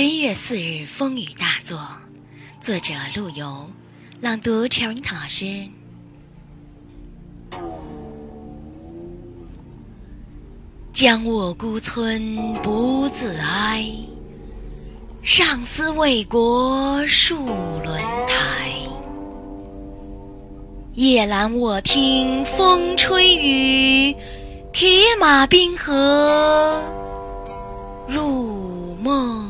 十一月四日风雨大作，作者陆游，朗读 Cherry 老师。将我孤村不自哀，上思为国戍轮台。夜阑卧听风吹雨，铁马冰河入梦。